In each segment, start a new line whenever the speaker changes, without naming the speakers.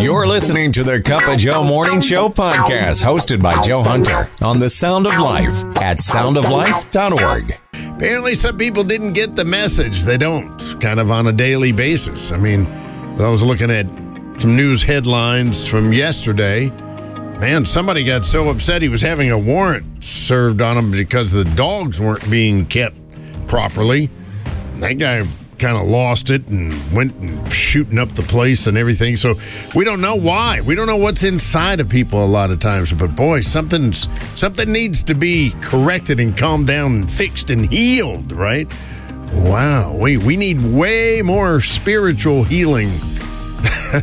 You're listening to the Cup of Joe Morning Show podcast, hosted by Joe Hunter on the Sound of Life at soundoflife.org.
Apparently, some people didn't get the message. They don't, kind of on a daily basis. I mean, I was looking at some news headlines from yesterday. Man, somebody got so upset he was having a warrant served on him because the dogs weren't being kept properly. That guy kind of lost it and went and shooting up the place and everything. So we don't know why. We don't know what's inside of people a lot of times. But boy, something's something needs to be corrected and calmed down and fixed and healed, right? Wow, we we need way more spiritual healing. uh,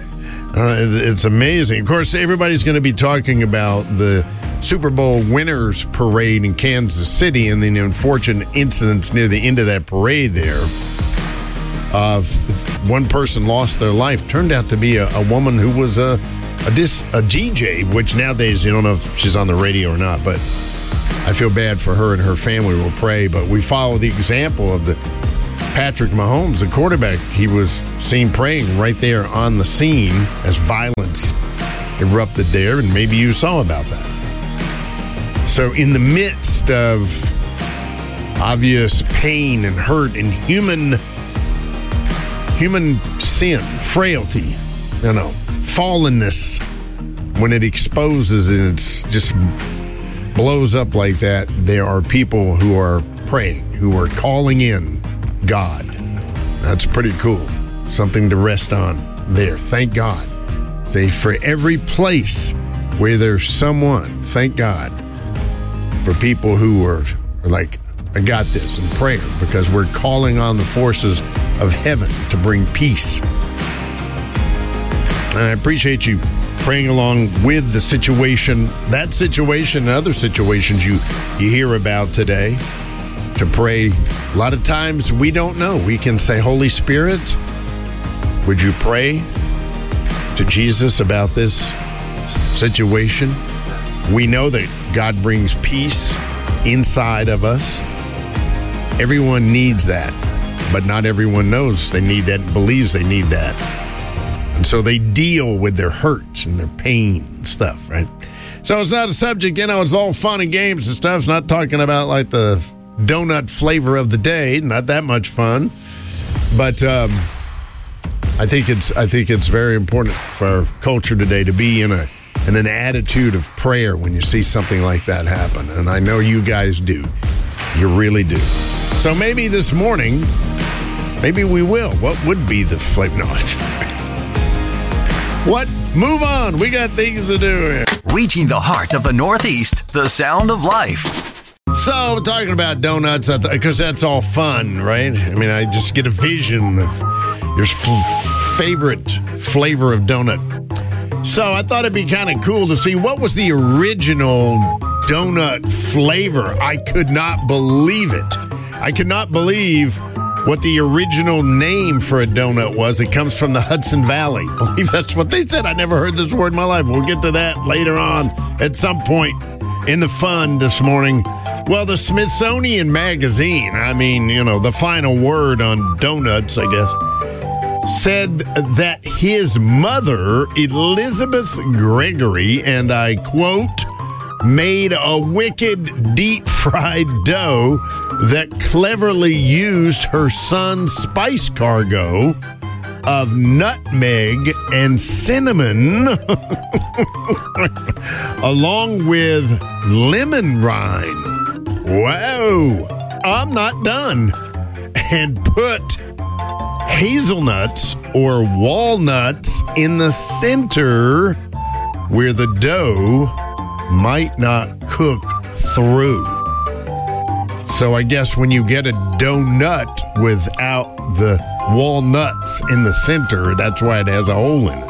it, it's amazing. Of course, everybody's going to be talking about the Super Bowl winners parade in Kansas City and the unfortunate incidents near the end of that parade there of one person lost their life turned out to be a, a woman who was a a, dis, a DJ, which nowadays you don't know if she's on the radio or not, but I feel bad for her and her family. We'll pray, but we follow the example of the Patrick Mahomes, the quarterback. He was seen praying right there on the scene as violence erupted there, and maybe you saw about that. So, in the midst of obvious pain and hurt and human human sin, frailty, you know, fallenness, when it exposes and it's just blows up like that, there are people who are praying, who are calling in God. That's pretty cool. Something to rest on there. Thank God. Say, for every place where there's someone, thank God for people who are, are like, I got this in prayer because we're calling on the forces of heaven to bring peace. And I appreciate you praying along with the situation, that situation, and other situations you, you hear about today. To pray. A lot of times we don't know. We can say, Holy Spirit, would you pray to Jesus about this situation? We know that God brings peace inside of us. Everyone needs that, but not everyone knows they need that believes they need that. And so they deal with their hurts and their pain and stuff, right? So it's not a subject, you know, it's all fun and games and stuff. It's not talking about like the donut flavor of the day, not that much fun. But um, I think it's I think it's very important for our culture today to be in a in an attitude of prayer when you see something like that happen. And I know you guys do. You really do. So maybe this morning, maybe we will. What would be the flavor? No. what? Move on. We got things to do here.
Reaching the heart of the Northeast, the sound of life.
So, talking about donuts, because that's all fun, right? I mean, I just get a vision of your f- favorite flavor of donut. So, I thought it'd be kind of cool to see what was the original donut flavor. I could not believe it. I could not believe what the original name for a donut was. It comes from the Hudson Valley. I believe that's what they said. I never heard this word in my life. We'll get to that later on at some point in the fun this morning. Well, the Smithsonian Magazine, I mean, you know, the final word on donuts, I guess, said that his mother, Elizabeth Gregory, and I quote, made a wicked deep fried dough that cleverly used her son's spice cargo of nutmeg and cinnamon, along with lemon rind. Whoa, I'm not done. And put hazelnuts or walnuts in the center where the dough might not cook through. So I guess when you get a donut without the walnuts in the center, that's why it has a hole in it.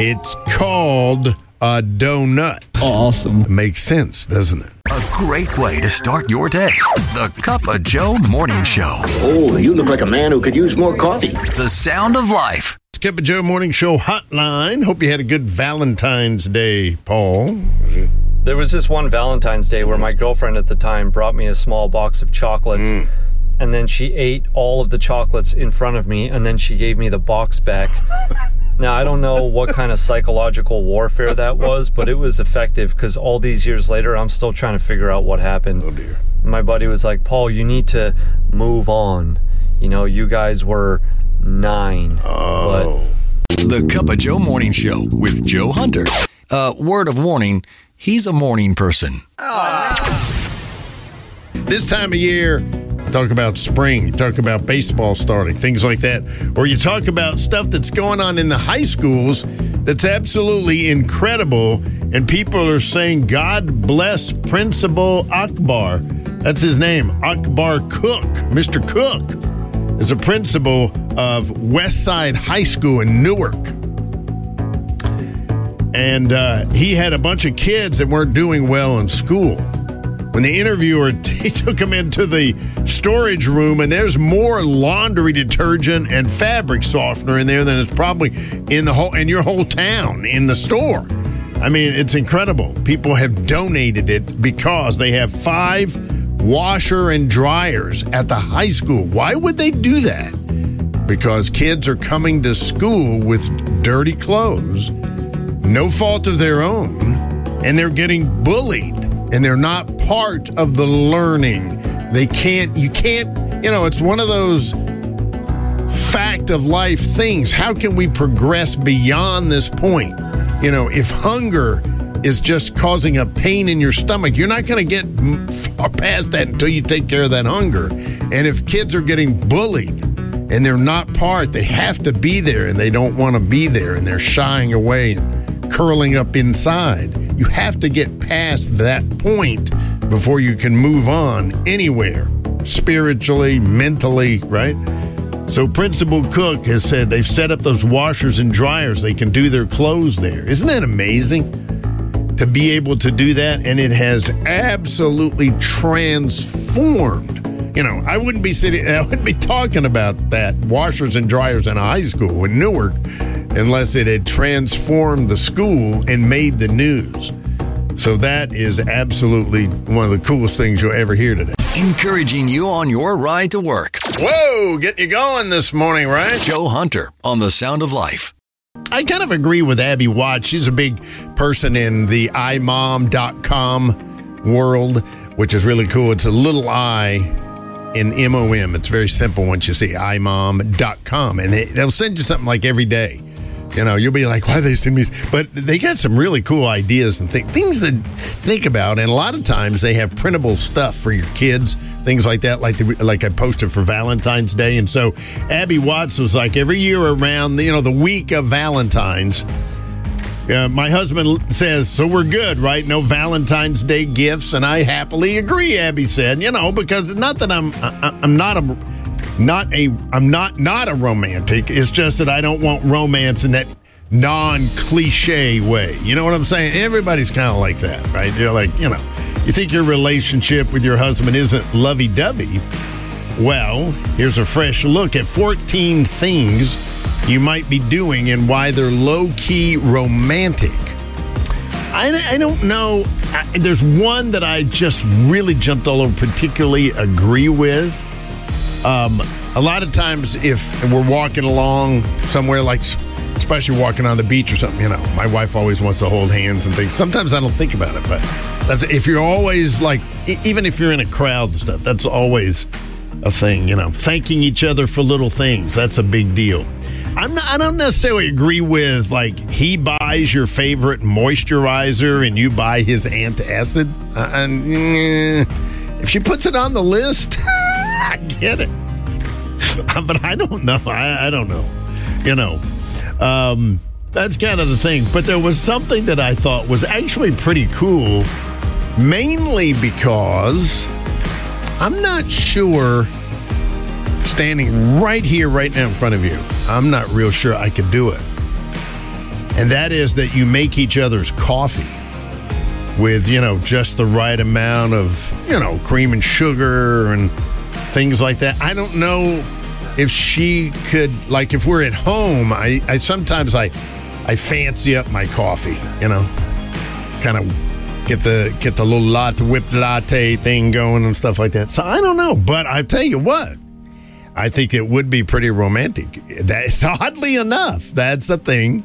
It's called a donut.
Awesome.
Makes sense, doesn't it?
A great way to start your day. The Cup of Joe Morning Show.
Oh, you look like a man who could use more coffee.
The sound of life.
It's Cup of Joe Morning Show hotline. Hope you had a good Valentine's Day, Paul.
There was this one Valentine's Day where my girlfriend at the time brought me a small box of chocolates.
Mm.
And then she ate all of the chocolates in front of me, and then she gave me the box back. Now, I don't know what kind of psychological warfare that was, but it was effective because all these years later, I'm still trying to figure out what happened.
Oh dear.
My buddy was like, Paul, you need to move on. You know, you guys were nine.
Oh.
The Cup of Joe Morning Show with Joe Hunter. Uh, word of warning, he's a morning person.
This time of year, talk about spring, talk about baseball starting, things like that. Or you talk about stuff that's going on in the high schools that's absolutely incredible. And people are saying, God bless Principal Akbar. That's his name, Akbar Cook. Mr. Cook is a principal of Westside High School in Newark. And uh, he had a bunch of kids that weren't doing well in school. When the interviewer he took him into the storage room, and there's more laundry detergent and fabric softener in there than is probably in the whole in your whole town in the store. I mean, it's incredible. People have donated it because they have five washer and dryers at the high school. Why would they do that? Because kids are coming to school with dirty clothes, no fault of their own, and they're getting bullied and they're not part of the learning. They can't, you can't, you know, it's one of those fact of life things. How can we progress beyond this point? You know, if hunger is just causing a pain in your stomach, you're not going to get far past that until you take care of that hunger. And if kids are getting bullied and they're not part, they have to be there and they don't want to be there and they're shying away and curling up inside. You have to get past that point before you can move on anywhere, spiritually, mentally, right? So Principal Cook has said they've set up those washers and dryers. They can do their clothes there. Isn't that amazing? To be able to do that, and it has absolutely transformed. You know, I wouldn't be sitting, I wouldn't be talking about that washers and dryers in high school in Newark unless it had transformed the school and made the news. So that is absolutely one of the coolest things you'll ever hear today.
Encouraging you on your ride to work.
Whoa, getting you going this morning, right?
Joe Hunter on The Sound of Life.
I kind of agree with Abby Watts. She's a big person in the imom.com world, which is really cool. It's a little I in MOM. It's very simple once you see imom.com, and they, they'll send you something like every day. You know, you'll be like, why they send me? But they got some really cool ideas and th- things to think about. And a lot of times they have printable stuff for your kids, things like that, like the, like I posted for Valentine's Day. And so Abby Watts was like, every year around, the, you know, the week of Valentine's, uh, my husband says, so we're good, right? No Valentine's Day gifts. And I happily agree, Abby said, you know, because not that I'm, I, I'm not a, not a I'm not not a romantic. It's just that I don't want romance in that non-cliche way. You know what I'm saying? Everybody's kind of like that, right? You're like, you know, you think your relationship with your husband isn't lovey-dovey. Well, here's a fresh look at 14 things you might be doing and why they're low-key romantic. I, I don't know. I, there's one that I just really jumped all over, particularly agree with. Um, a lot of times, if we're walking along somewhere, like especially walking on the beach or something, you know, my wife always wants to hold hands and things. Sometimes I don't think about it, but if you're always like, even if you're in a crowd and stuff, that's always a thing. You know, thanking each other for little things. That's a big deal. I'm not, I don't necessarily agree with like he buys your favorite moisturizer and you buy his antacid. Uh, and mm, if she puts it on the list. I get it. but I don't know. I, I don't know. You know, um, that's kind of the thing. But there was something that I thought was actually pretty cool, mainly because I'm not sure, standing right here, right now in front of you, I'm not real sure I could do it. And that is that you make each other's coffee with, you know, just the right amount of, you know, cream and sugar and things like that. I don't know if she could like if we're at home. I, I sometimes I I fancy up my coffee, you know, kind of get the get the little latte whipped latte thing going and stuff like that. So I don't know, but I tell you what, I think it would be pretty romantic. That's oddly enough, that's the thing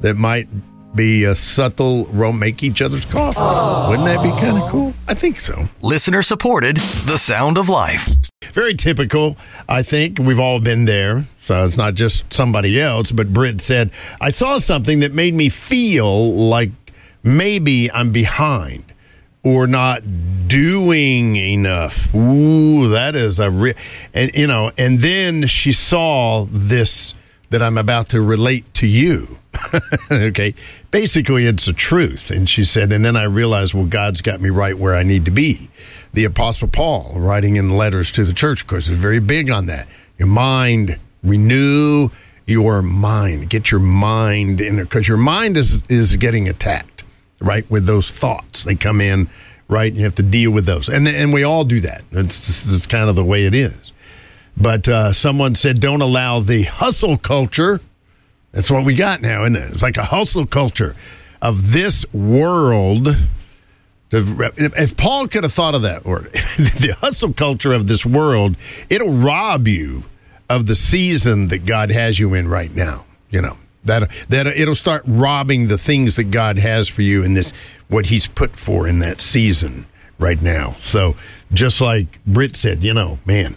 that might be a subtle rom- make each other's coffee. Wouldn't that be kind of cool? I think so.
Listener supported The Sound of Life.
Very typical, I think. We've all been there. So it's not just somebody else, but Britt said, I saw something that made me feel like maybe I'm behind or not doing enough. Ooh, that is a real, and you know, and then she saw this that I'm about to relate to you. okay. Basically, it's a truth. And she said, and then I realized, well, God's got me right where I need to be. The Apostle Paul, writing in letters to the church, of course, is very big on that. Your mind, renew your mind. Get your mind in it, because your mind is, is getting attacked, right? With those thoughts. They come in, right? You have to deal with those. And, and we all do that. It's, it's kind of the way it is. But uh, someone said, don't allow the hustle culture. That's what we got now, isn't it? It's like a hustle culture of this world. If Paul could have thought of that word, the hustle culture of this world, it'll rob you of the season that God has you in right now. You know that that it'll start robbing the things that God has for you in this what He's put for in that season right now. So just like Britt said, you know, man,